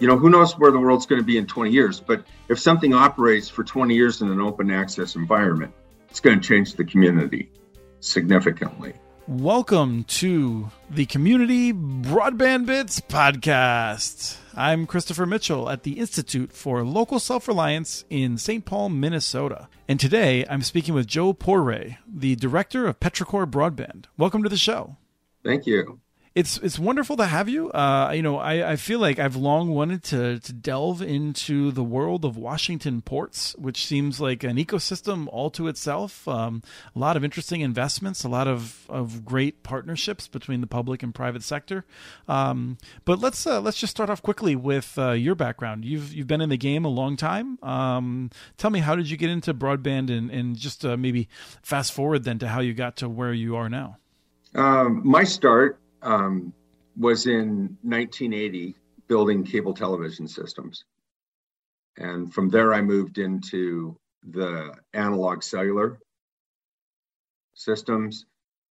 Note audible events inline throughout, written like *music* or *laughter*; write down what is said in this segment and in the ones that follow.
you know, who knows where the world's going to be in 20 years, but if something operates for 20 years in an open access environment, it's going to change the community significantly. Welcome to the Community Broadband Bits podcast. I'm Christopher Mitchell at the Institute for Local Self Reliance in St. Paul, Minnesota. And today I'm speaking with Joe Poire, the director of Petrichor Broadband. Welcome to the show. Thank you it's it's wonderful to have you. Uh, you know, I, I feel like I've long wanted to to delve into the world of Washington ports, which seems like an ecosystem all to itself. Um, a lot of interesting investments, a lot of, of great partnerships between the public and private sector. Um, but let's uh, let's just start off quickly with uh, your background. You've you've been in the game a long time. Um, tell me, how did you get into broadband, and and just uh, maybe fast forward then to how you got to where you are now. Um, my start um, was in 1980 building cable television systems. And from there, I moved into the analog cellular systems,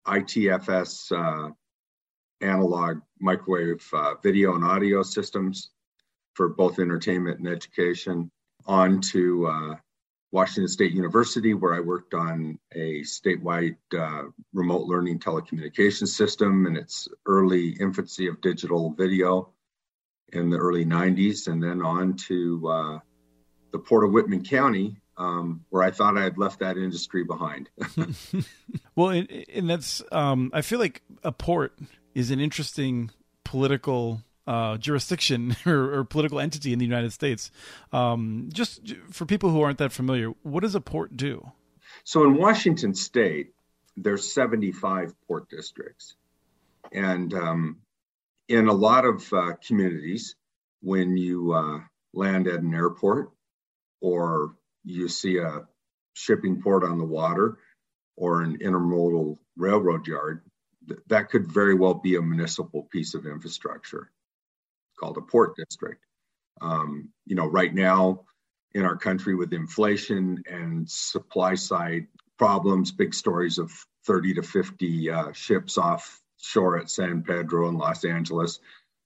ITFS uh, analog microwave uh, video and audio systems for both entertainment and education, on to uh, Washington State University, where I worked on a statewide uh, remote learning telecommunications system in its early infancy of digital video in the early 90s, and then on to uh, the Port of Whitman County, um, where I thought I had left that industry behind. *laughs* well, and, and that's, um, I feel like a port is an interesting political uh, jurisdiction *laughs* or, or, political entity in the United States. Um, just for people who aren't that familiar, what does a port do? So in Washington State, there's 75 port districts, and um, in a lot of uh, communities, when you uh, land at an airport or you see a shipping port on the water or an intermodal railroad yard, th- that could very well be a municipal piece of infrastructure called a port district. Um, you know, right now in our country with inflation and supply side problems, big stories of 30 to 50 uh, ships offshore at San Pedro and Los Angeles.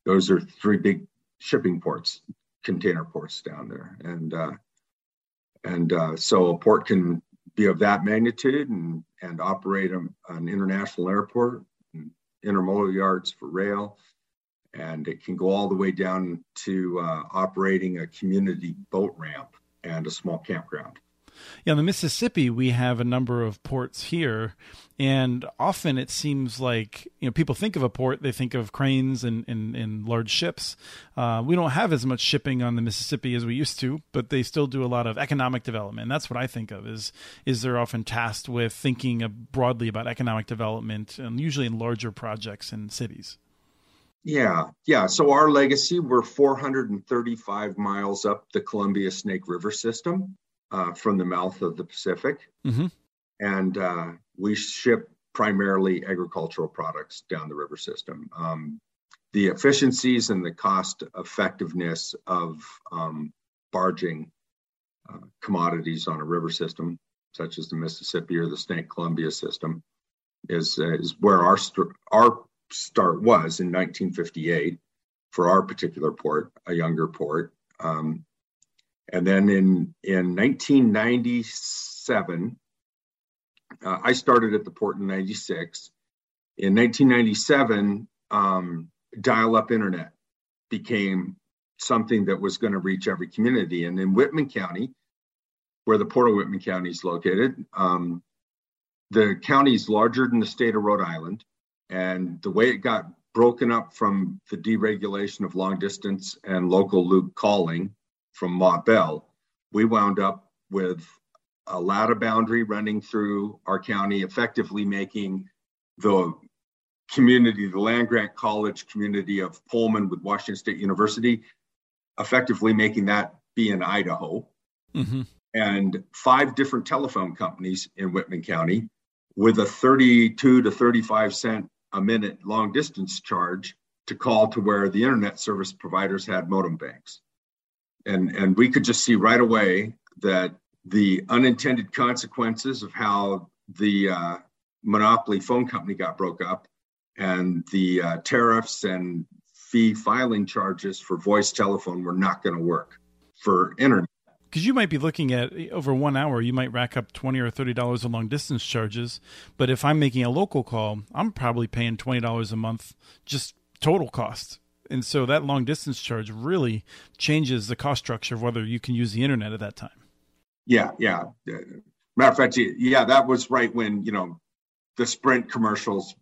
Those are three big shipping ports, container ports down there, and uh, and uh, so a port can be of that magnitude and and operate a, an international airport, intermodal yards for rail, and it can go all the way down to uh, operating a community boat ramp and a small campground. Yeah, in the Mississippi, we have a number of ports here, and often it seems like you know people think of a port, they think of cranes and and, and large ships. Uh, we don't have as much shipping on the Mississippi as we used to, but they still do a lot of economic development. And that's what I think of is is they're often tasked with thinking broadly about economic development, and usually in larger projects in cities. Yeah, yeah. So our legacy, we're 435 miles up the Columbia Snake River system uh, from the mouth of the Pacific. Mm-hmm. And uh, we ship primarily agricultural products down the river system. Um, the efficiencies and the cost effectiveness of um, barging uh, commodities on a river system, such as the Mississippi or the Snake Columbia system, is, uh, is where our, our start was in 1958 for our particular port, a younger port. Um, and then in, in 1997, uh, I started at the port in 96. In 1997, um, dial up internet became something that was going to reach every community. And in Whitman County, where the Port of Whitman County is located, um, the county is larger than the state of Rhode Island. And the way it got broken up from the deregulation of long distance and local loop calling from Ma Bell, we wound up with a LATA boundary running through our county, effectively making the community, the land grant college community of Pullman with Washington State University, effectively making that be in Idaho. Mm-hmm. And five different telephone companies in Whitman County with a 32 to 35 cent a minute long distance charge to call to where the internet service providers had modem banks. And, and we could just see right away that the unintended consequences of how the uh, monopoly phone company got broke up and the uh, tariffs and fee filing charges for voice telephone were not going to work for internet. Because you might be looking at over one hour, you might rack up twenty or thirty dollars in long distance charges. But if I'm making a local call, I'm probably paying twenty dollars a month just total cost. And so that long distance charge really changes the cost structure of whether you can use the internet at that time. Yeah, yeah. Matter of fact, yeah, that was right when you know the Sprint commercials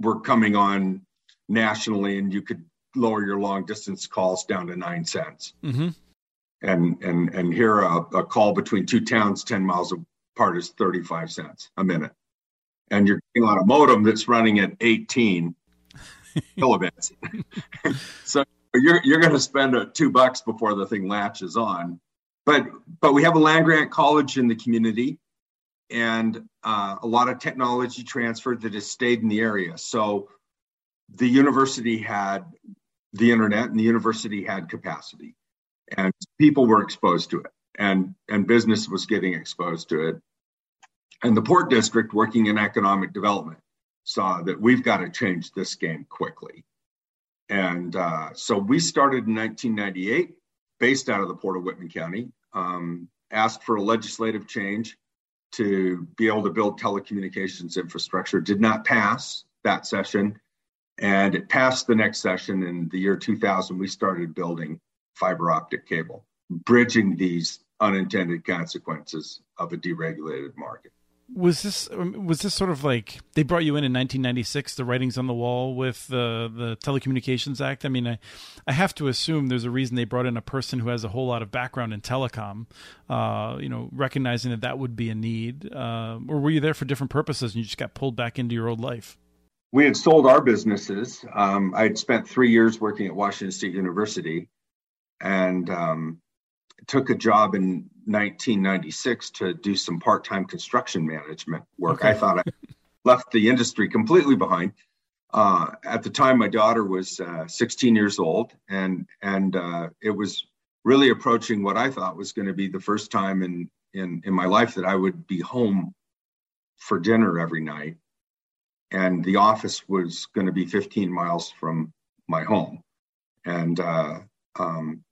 were coming on nationally, and you could lower your long distance calls down to nine cents. Mm-hmm. And and and here a, a call between two towns ten miles apart is thirty five cents a minute, and you're on a modem that's running at eighteen *laughs* kilobits. so you're you're going to spend a, two bucks before the thing latches on. But but we have a land grant college in the community, and uh, a lot of technology transfer that has stayed in the area. So the university had the internet, and the university had capacity, and people were exposed to it, and and business was getting exposed to it. And the port district, working in economic development, saw that we've got to change this game quickly. And uh, so we started in 1998, based out of the Port of Whitman County, um, asked for a legislative change to be able to build telecommunications infrastructure. Did not pass that session. And it passed the next session in the year 2000. We started building fiber optic cable, bridging these unintended consequences of a deregulated market. Was this was this sort of like they brought you in in 1996 the writings on the wall with the the telecommunications act? I mean i i have to assume there's a reason they brought in a person who has a whole lot of background in telecom uh, you know recognizing that that would be a need. Uh, or were you there for different purposes and you just got pulled back into your old life? We had sold our businesses. Um, i had spent three years working at washington state university and um, took a job in 1996 to do some part-time construction management work. Okay. I thought I left the industry completely behind. Uh, at the time, my daughter was uh, 16 years old, and and uh, it was really approaching what I thought was going to be the first time in in in my life that I would be home for dinner every night, and the office was going to be 15 miles from my home, and uh, um,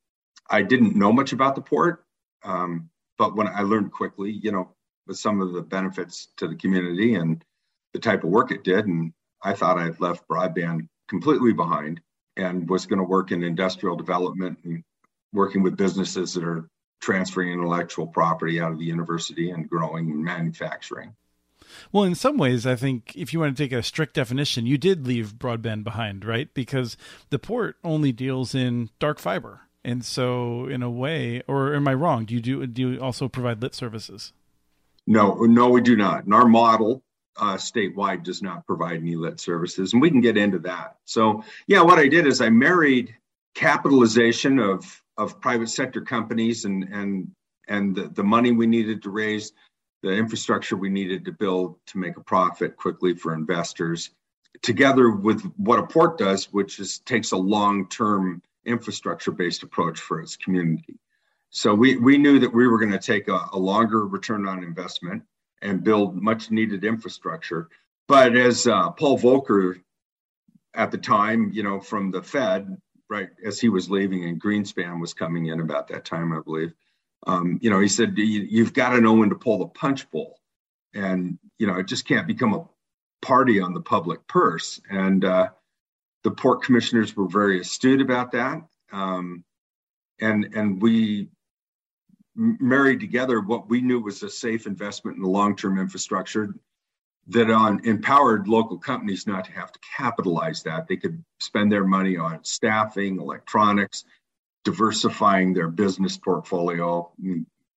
I didn't know much about the port, um, but when I learned quickly, you know, with some of the benefits to the community and the type of work it did, and I thought I'd left broadband completely behind and was going to work in industrial development and working with businesses that are transferring intellectual property out of the university and growing manufacturing. Well, in some ways, I think if you want to take a strict definition, you did leave broadband behind, right? Because the port only deals in dark fiber. And so, in a way, or am I wrong? Do you do do you also provide lit services? No, no, we do not. And our model uh, statewide does not provide any lit services, and we can get into that. So, yeah, what I did is I married capitalization of of private sector companies and and and the, the money we needed to raise, the infrastructure we needed to build to make a profit quickly for investors, together with what a port does, which is takes a long term infrastructure based approach for its community. So we, we knew that we were going to take a, a, longer return on investment and build much needed infrastructure. But as uh, Paul Volcker at the time, you know, from the Fed, right, as he was leaving and Greenspan was coming in about that time, I believe, um, you know, he said, you've got to know when to pull the punch bowl. And, you know, it just can't become a party on the public purse. And, uh, the port commissioners were very astute about that. Um, and, and we married together what we knew was a safe investment in the long-term infrastructure that on empowered local companies not to have to capitalize that. They could spend their money on staffing, electronics, diversifying their business portfolio,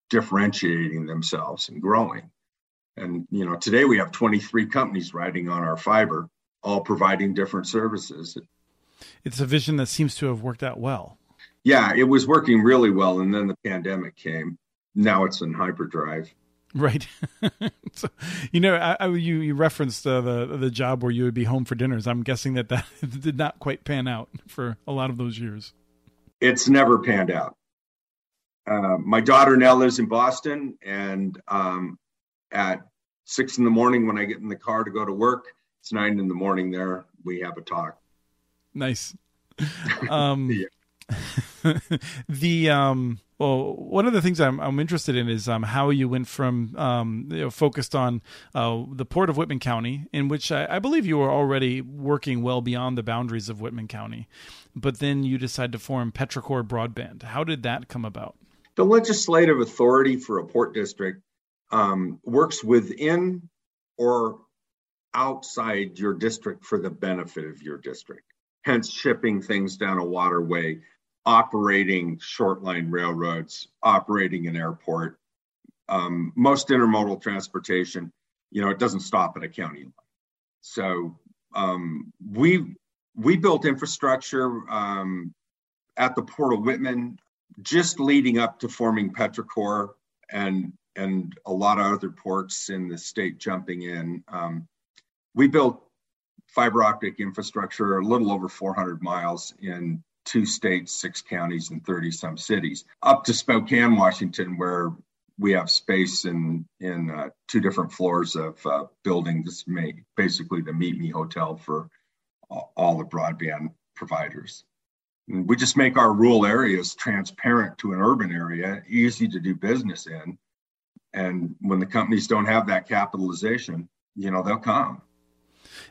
differentiating themselves and growing. And you know, today we have 23 companies riding on our fiber all providing different services. It's a vision that seems to have worked out well. Yeah, it was working really well, and then the pandemic came. Now it's in hyperdrive. Right. *laughs* so, you know, I, I, you you referenced uh, the the job where you would be home for dinners. I'm guessing that that *laughs* did not quite pan out for a lot of those years. It's never panned out. Uh, my daughter now lives in Boston, and um, at six in the morning when I get in the car to go to work, it's nine in the morning there. We have a talk. Nice. *laughs* Um, *laughs* the um, well, one of the things I'm, I'm interested in is um, how you went from um, you know, focused on uh, the port of Whitman County, in which I, I, believe you were already working well beyond the boundaries of Whitman County, but then you decided to form Petrichor Broadband. How did that come about? The legislative authority for a port district um, works within or outside your district for the benefit of your district. Hence, shipping things down a waterway, operating short line railroads, operating an airport. Um, most intermodal transportation, you know, it doesn't stop at a county line. So um, we we built infrastructure um, at the Port of Whitman just leading up to forming Petrichor and and a lot of other ports in the state jumping in. Um, we built fiber optic infrastructure a little over 400 miles in two states, six counties, and 30 some cities, up to Spokane, Washington, where we have space in in uh, two different floors of uh, building. This may basically the Meet Me Hotel for all the broadband providers. And we just make our rural areas transparent to an urban area, easy to do business in. And when the companies don't have that capitalization, you know, they'll come.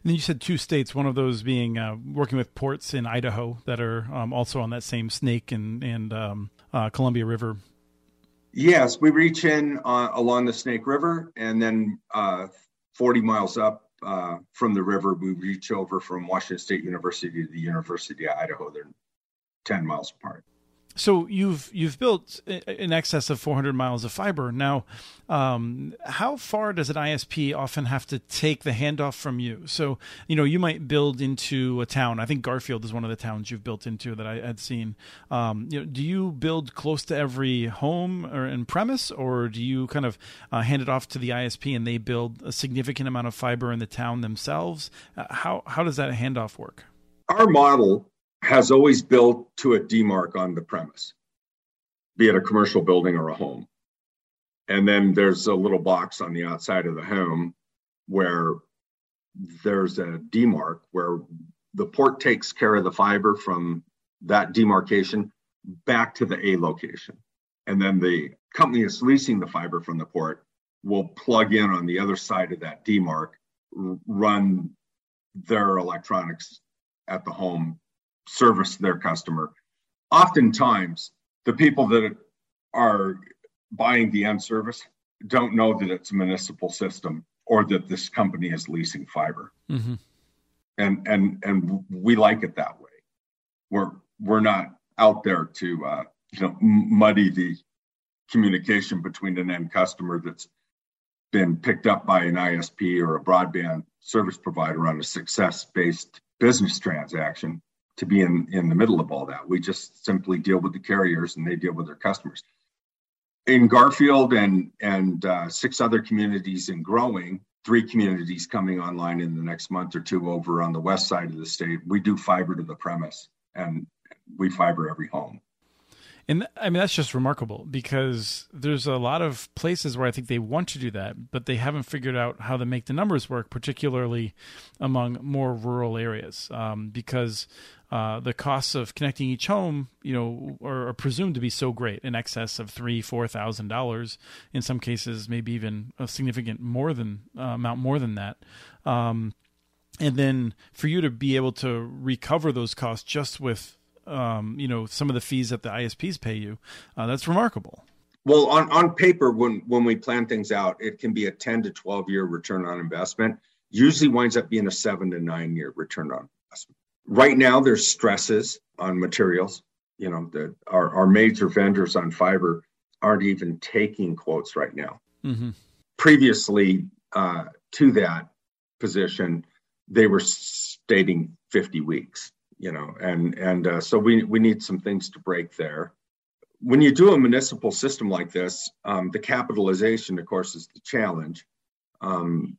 And then you said two states, one of those being uh, working with ports in Idaho that are um, also on that same Snake and, and um, uh, Columbia River. Yes, we reach in uh, along the Snake River and then uh, 40 miles up uh, from the river, we reach over from Washington State University to the University of Idaho. They're 10 miles apart. So you've you've built in excess of 400 miles of fiber. Now, um, how far does an ISP often have to take the handoff from you? So you know you might build into a town. I think Garfield is one of the towns you've built into that I had seen. Um, you know, do you build close to every home or in premise, or do you kind of uh, hand it off to the ISP and they build a significant amount of fiber in the town themselves? Uh, how how does that handoff work? Our model has always built to a demarc on the premise, be it a commercial building or a home. And then there's a little box on the outside of the home where there's a demarc where the port takes care of the fiber from that demarcation back to the A location. And then the company that's leasing the fiber from the port will plug in on the other side of that demarc, run their electronics at the home service their customer. Oftentimes, the people that are buying the end service don't know that it's a municipal system or that this company is leasing fiber. Mm-hmm. And and and we like it that way. We're we're not out there to uh, you know muddy the communication between an end customer that's been picked up by an ISP or a broadband service provider on a success based business transaction to be in, in the middle of all that. We just simply deal with the carriers and they deal with their customers. In Garfield and, and uh, six other communities and growing, three communities coming online in the next month or two over on the west side of the state, we do fiber to the premise and we fiber every home. And I mean, that's just remarkable because there's a lot of places where I think they want to do that, but they haven't figured out how to make the numbers work, particularly among more rural areas. Um, because uh, the costs of connecting each home, you know, are, are, presumed to be so great, in excess of three, four thousand dollars. In some cases, maybe even a significant more than uh, amount more than that. Um, and then for you to be able to recover those costs just with um, you know some of the fees that the ISPs pay you. Uh, that's remarkable. Well, on, on paper, when when we plan things out, it can be a 10 to 12 year return on investment. Usually winds up being a seven to nine year return on investment. Right now, there's stresses on materials. You know, the, our, our major vendors on fiber aren't even taking quotes right now. Mm-hmm. Previously uh, to that position, they were stating 50 weeks you know, and and uh, so we we need some things to break there. When you do a municipal system like this, um, the capitalization, of course, is the challenge. Um,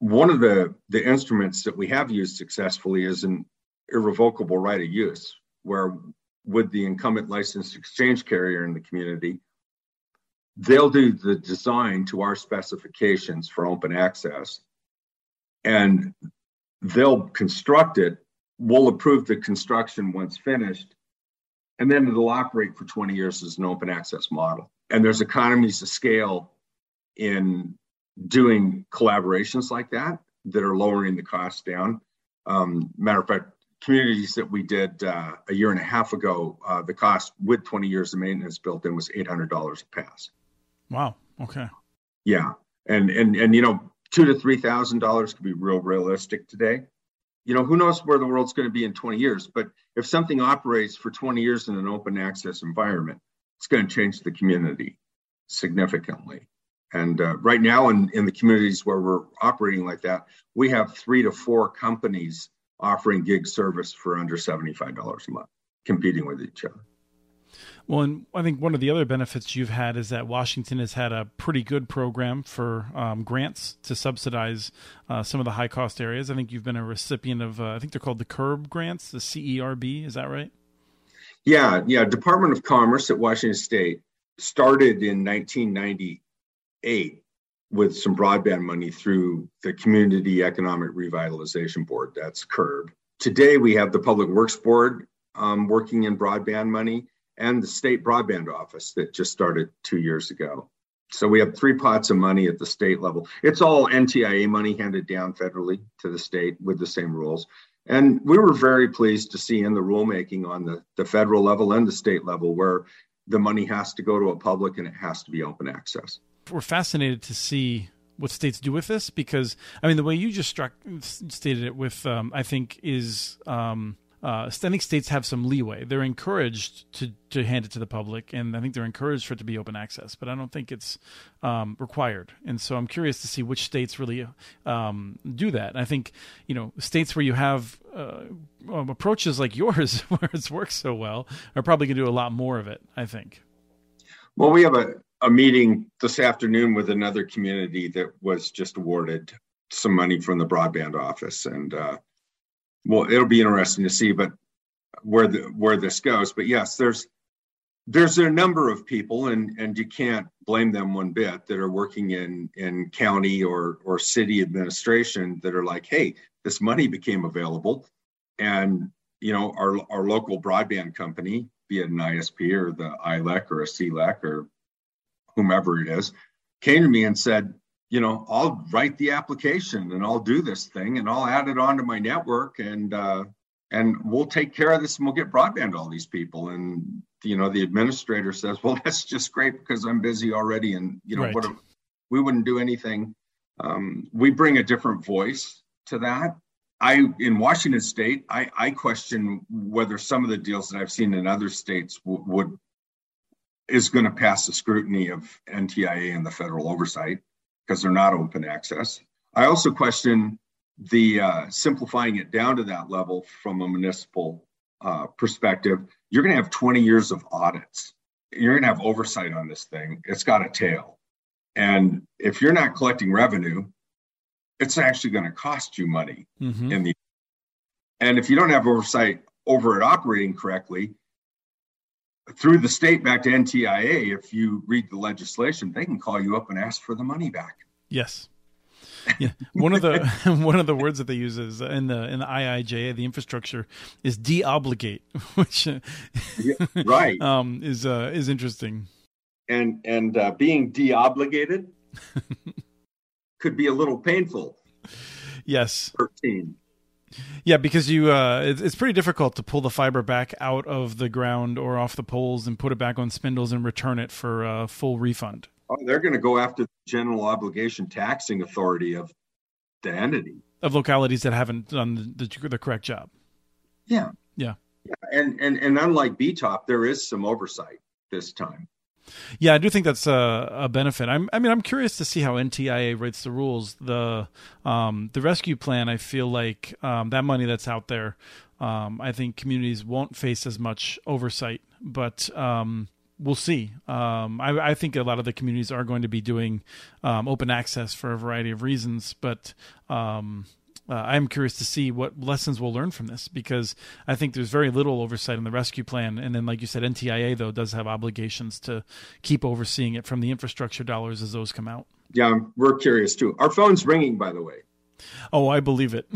one of the the instruments that we have used successfully is an irrevocable right of use, where with the incumbent licensed exchange carrier in the community, they'll do the design to our specifications for open access, and they'll construct it we'll approve the construction once finished, and then it'll operate for 20 years as an open access model. And there's economies of scale in doing collaborations like that that are lowering the cost down. Um, matter of fact, communities that we did uh, a year and a half ago, uh, the cost with 20 years of maintenance built in was $800 a pass. Wow. Okay. Yeah, and and and you know, two to three thousand dollars could be real realistic today. You know, who knows where the world's going to be in 20 years? But if something operates for 20 years in an open access environment, it's going to change the community significantly. And uh, right now, in, in the communities where we're operating like that, we have three to four companies offering gig service for under $75 a month, competing with each other. Well, and I think one of the other benefits you've had is that Washington has had a pretty good program for um, grants to subsidize uh, some of the high cost areas. I think you've been a recipient of, uh, I think they're called the CERB grants, the CERB. Is that right? Yeah, yeah. Department of Commerce at Washington State started in 1998 with some broadband money through the Community Economic Revitalization Board. That's CERB. Today, we have the Public Works Board um, working in broadband money and the state broadband office that just started two years ago. So we have three pots of money at the state level. It's all NTIA money handed down federally to the state with the same rules. And we were very pleased to see in the rulemaking on the, the federal level and the state level where the money has to go to a public and it has to be open access. We're fascinated to see what states do with this because, I mean, the way you just struck, stated it with, um, I think, is. Um, uh, I think states have some leeway. They're encouraged to to hand it to the public, and I think they're encouraged for it to be open access. But I don't think it's um, required. And so I'm curious to see which states really um, do that. And I think you know states where you have uh, um, approaches like yours, *laughs* where it's worked so well, are probably going to do a lot more of it. I think. Well, we have a, a meeting this afternoon with another community that was just awarded some money from the broadband office, and uh, well, it'll be interesting to see, but where the where this goes. But yes, there's there's a number of people, and and you can't blame them one bit that are working in in county or or city administration that are like, hey, this money became available, and you know our our local broadband company, be it an ISP or the ILEC or a CLEC or whomever it is, came to me and said, you know, I'll write the application and I'll do this thing and I'll add it onto my network and uh, and we'll take care of this and we'll get broadband to all these people. And you know, the administrator says, well, *laughs* that's just great because I'm busy already, and you know, right. what we wouldn't do anything. Um, we bring a different voice to that. I in Washington State, I, I question whether some of the deals that I've seen in other states w- would is going to pass the scrutiny of NTIA and the federal oversight because they're not open access. I also question the uh, simplifying it down to that level from a municipal uh, perspective. You're going to have 20 years of audits. You're going to have oversight on this thing. It's got a tail. And if you're not collecting revenue, it's actually going to cost you money mm-hmm. in the and if you don't have oversight over it operating correctly, through the state back to NTIA, if you read the legislation, they can call you up and ask for the money back. Yes. Yeah, one of the *laughs* one of the words that they use is in the in the IIJA, the infrastructure is deobligate, *laughs* which yeah, right *laughs* um, is uh, is interesting. And and uh, being deobligated could be a little painful. Yes. Thirteen. Yeah, because you uh, it's, it's pretty difficult to pull the fiber back out of the ground or off the poles and put it back on spindles and return it for a full refund. Oh, they're going to go after the general obligation taxing authority of the entity of localities that haven't done the, the, the correct job. Yeah. yeah, yeah, and and and unlike BTOP, there is some oversight this time. Yeah, I do think that's a, a benefit. I'm, I mean, I'm curious to see how NTIA writes the rules. The um, the rescue plan, I feel like um, that money that's out there, um, I think communities won't face as much oversight, but um, we'll see. Um, I, I, think a lot of the communities are going to be doing um, open access for a variety of reasons, but uh, I'm curious to see what lessons we'll learn from this because I think there's very little oversight in the rescue plan. And then, like you said, NTIA, though, does have obligations to keep overseeing it from the infrastructure dollars as those come out. Yeah, we're curious too. Our phone's ringing, by the way. Oh, I believe it.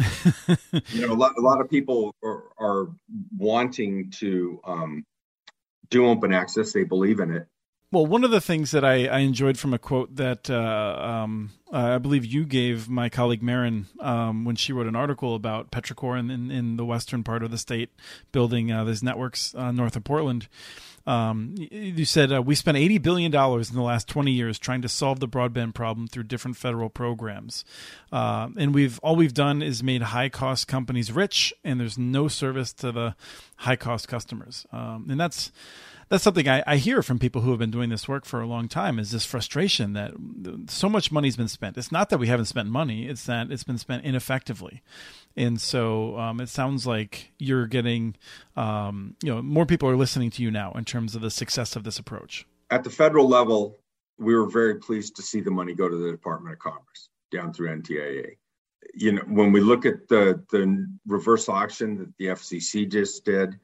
*laughs* you know, a lot, a lot of people are, are wanting to um, do open access. They believe in it. Well, one of the things that I, I enjoyed from a quote that uh, um, I believe you gave my colleague Marin um, when she wrote an article about Petrichor in, in, in, the western part of the state, building uh, these networks uh, north of Portland. Um, you said uh, we spent eighty billion dollars in the last twenty years trying to solve the broadband problem through different federal programs, uh, and we've all we've done is made high cost companies rich, and there's no service to the high cost customers, um, and that's that's something I, I, hear from people who have been doing this work for a long time is this frustration that so much money's been spent. It's not that we haven't spent money; it's that it's been spent ineffectively. And so um, it sounds like you're getting, um, you know, more people are listening to you now in terms of the success of this approach. At the federal level, we were very pleased to see the money go to the Department of Commerce down through NTIA. You know, when we look at the the reverse auction that the FCC just did,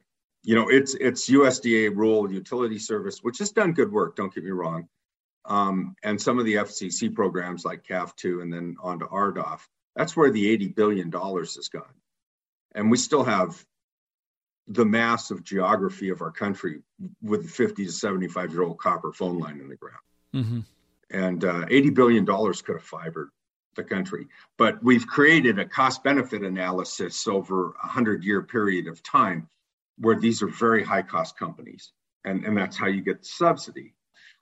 you know, it's it's USDA rural utility service, which has done good work. Don't get me wrong, um, and some of the FCC programs like CAF2 and then on to RDOF. That's where the eighty billion dollars has gone, and we still have the massive geography of our country with the 50 to 75 year old copper phone line in the ground. Mm-hmm. And uh, $80 billion could have fibered the country. But we've created a cost benefit analysis over a 100 year period of time where these are very high cost companies. And, and that's how you get the subsidy.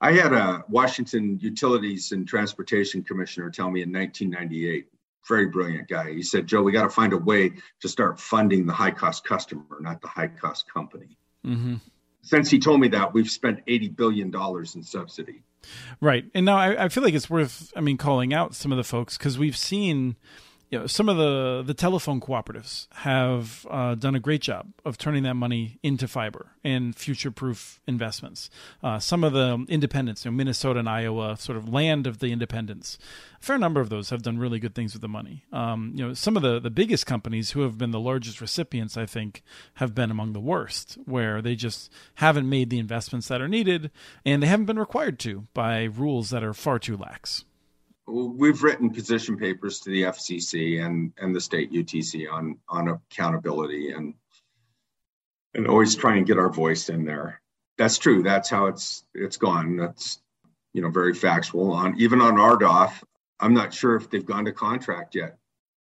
I had a Washington Utilities and Transportation Commissioner tell me in 1998, very brilliant guy. He said, Joe, we got to find a way to start funding the high cost customer, not the high cost company. Mm-hmm. Since he told me that, we've spent $80 billion in subsidy. Right. And now I, I feel like it's worth, I mean, calling out some of the folks because we've seen you know, some of the, the telephone cooperatives have uh, done a great job of turning that money into fiber and future proof investments. Uh, some of the independents, you know, Minnesota and Iowa, sort of land of the independents, a fair number of those have done really good things with the money. Um, you know, some of the, the biggest companies who have been the largest recipients, I think, have been among the worst, where they just haven't made the investments that are needed and they haven't been required to by rules that are far too lax we've written position papers to the FCC and and the state UTC on on accountability and and always trying to get our voice in there. That's true. That's how it's it's gone. That's you know very factual. On even on RDOF, I'm not sure if they've gone to contract yet.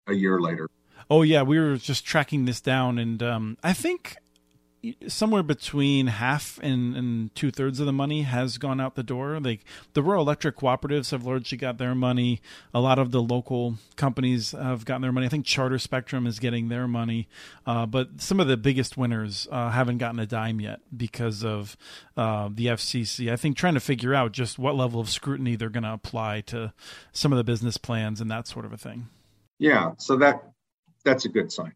A year later. Oh yeah, we were just tracking this down, and um, I think somewhere between half and, and two thirds of the money has gone out the door. Like the rural electric cooperatives have largely got their money. A lot of the local companies have gotten their money. I think Charter Spectrum is getting their money, uh, but some of the biggest winners uh, haven't gotten a dime yet because of uh, the FCC. I think trying to figure out just what level of scrutiny they're going to apply to some of the business plans and that sort of a thing. Yeah, so that that's a good sign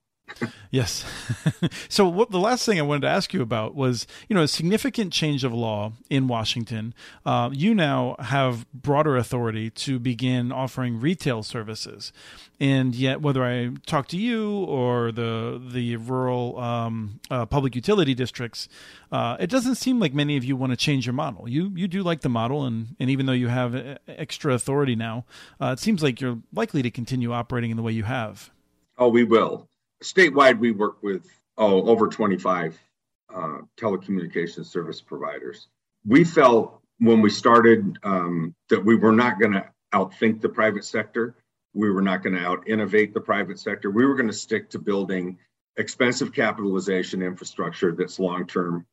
yes. *laughs* so what the last thing I wanted to ask you about was, you know, a significant change of law in Washington. Uh, you now have broader authority to begin offering retail services, and yet whether I talk to you or the the rural um, uh, public utility districts, uh, it doesn't seem like many of you want to change your model. You you do like the model, and and even though you have extra authority now, uh, it seems like you're likely to continue operating in the way you have. Oh, we will statewide, we work with oh, over 25 uh, telecommunications service providers. We felt when we started um, that we were not going to outthink the private sector. We were not going to out innovate the private sector. We were going to stick to building expensive capitalization infrastructure that's long term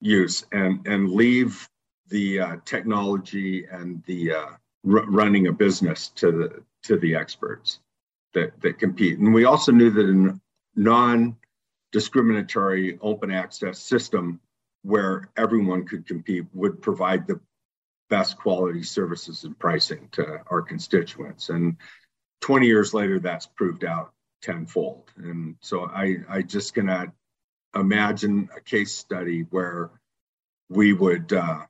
use and, and leave the uh, technology and the uh, r- running a business to the to the experts that, that compete. And we also knew that a non discriminatory open access system where everyone could compete would provide the best quality services and pricing to our constituents. And 20 years later, that's proved out tenfold. And so I, I just cannot imagine a case study where we would uh,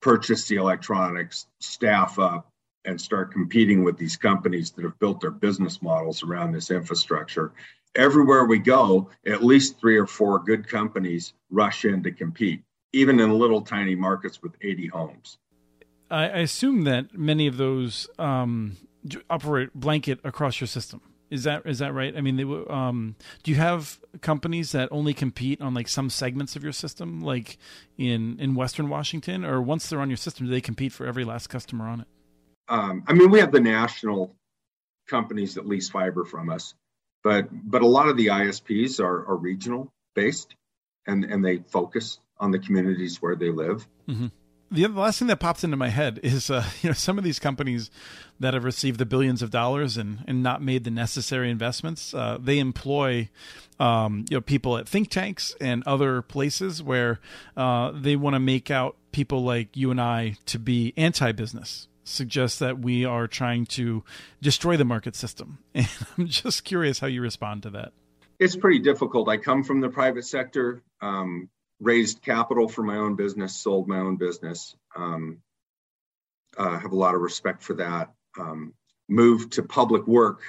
purchase the electronics, staff up, and start competing with these companies that have built their business models around this infrastructure. Everywhere we go, at least three or four good companies rush in to compete, even in little tiny markets with 80 homes. I assume that many of those um, operate blanket across your system. Is that is that right? I mean, they, um, do you have companies that only compete on like some segments of your system, like in in Western Washington, or once they're on your system, do they compete for every last customer on it? Um, I mean, we have the national companies that lease fiber from us, but but a lot of the ISPs are, are regional based, and and they focus on the communities where they live. Mm-hmm the, last thing that pops into my head is uh, *laughs* you know some of these companies that have received the billions of dollars and, and not made the necessary investments uh, they employ um, you know people at think tanks and other places where uh, they want to make out people like you and I to be anti-business suggest that we are trying to destroy the market system *laughs* and I'm just curious how you respond to that it's pretty difficult I come from the private sector um, raised capital for my own business, sold my own business. Um, uh, have a lot of respect for that. Um, moved to public work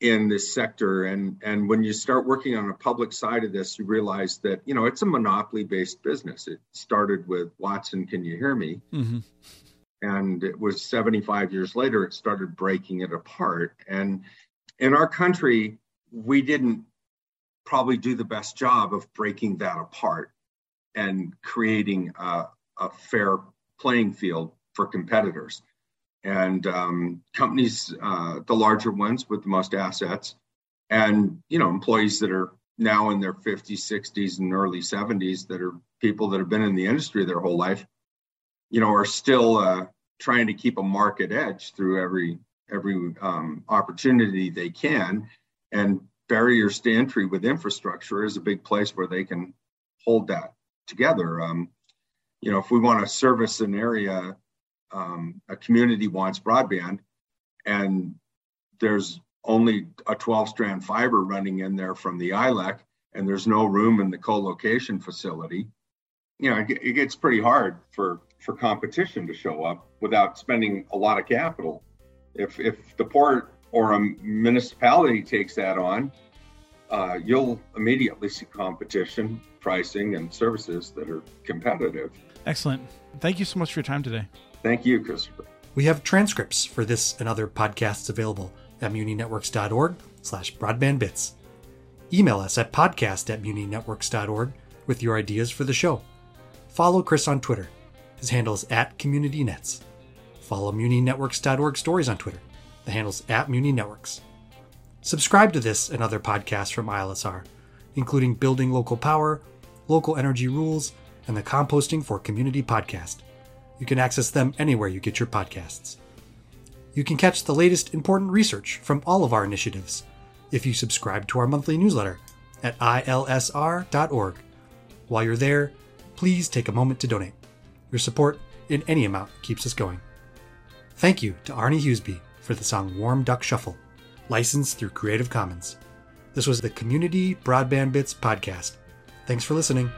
in this sector, and and when you start working on a public side of this, you realize that you know it's a monopoly-based business. It started with Watson, can you hear me? Mm-hmm. And it was 75 years later, it started breaking it apart. And in our country, we didn't probably do the best job of breaking that apart and creating a, a fair playing field for competitors. And um, companies, uh, the larger ones with the most assets, and you know employees that are now in their 50s, 60s, and early 70s that are people that have been in the industry their whole life, you know, are still uh, trying to keep a market edge through every every um, opportunity they can, and barriers to entry with infrastructure is a big place where they can hold that together. Um, you know, if we want to service an area, um, a community wants broadband, and there's only a 12 strand fiber running in there from the ILEC, and there's no room in the co-location facility. You know, it, it gets pretty hard for for competition to show up without spending a lot of capital. If if the port or a municipality takes that on, uh, you'll immediately see competition, pricing, and services that are competitive. Excellent. Thank you so much for your time today. Thank you, Christopher. We have transcripts for this and other podcasts available at muninetworks.org slash broadbandbits. Email us at podcast at muninetworks.org with your ideas for the show. Follow Chris on Twitter. His handle is at CommunityNets. Follow muninetworks.org stories on Twitter. The handle's at muninetworks. Subscribe to this and other podcasts from ILSR, including Building Local Power, Local Energy Rules, and the Composting for Community podcast. You can access them anywhere you get your podcasts. You can catch the latest important research from all of our initiatives if you subscribe to our monthly newsletter at ilsr.org. While you're there, please take a moment to donate. Your support in any amount keeps us going. Thank you to Arne Huseby for the song Warm Duck Shuffle, licensed through Creative Commons. This was the Community Broadband Bits podcast. Thanks for listening.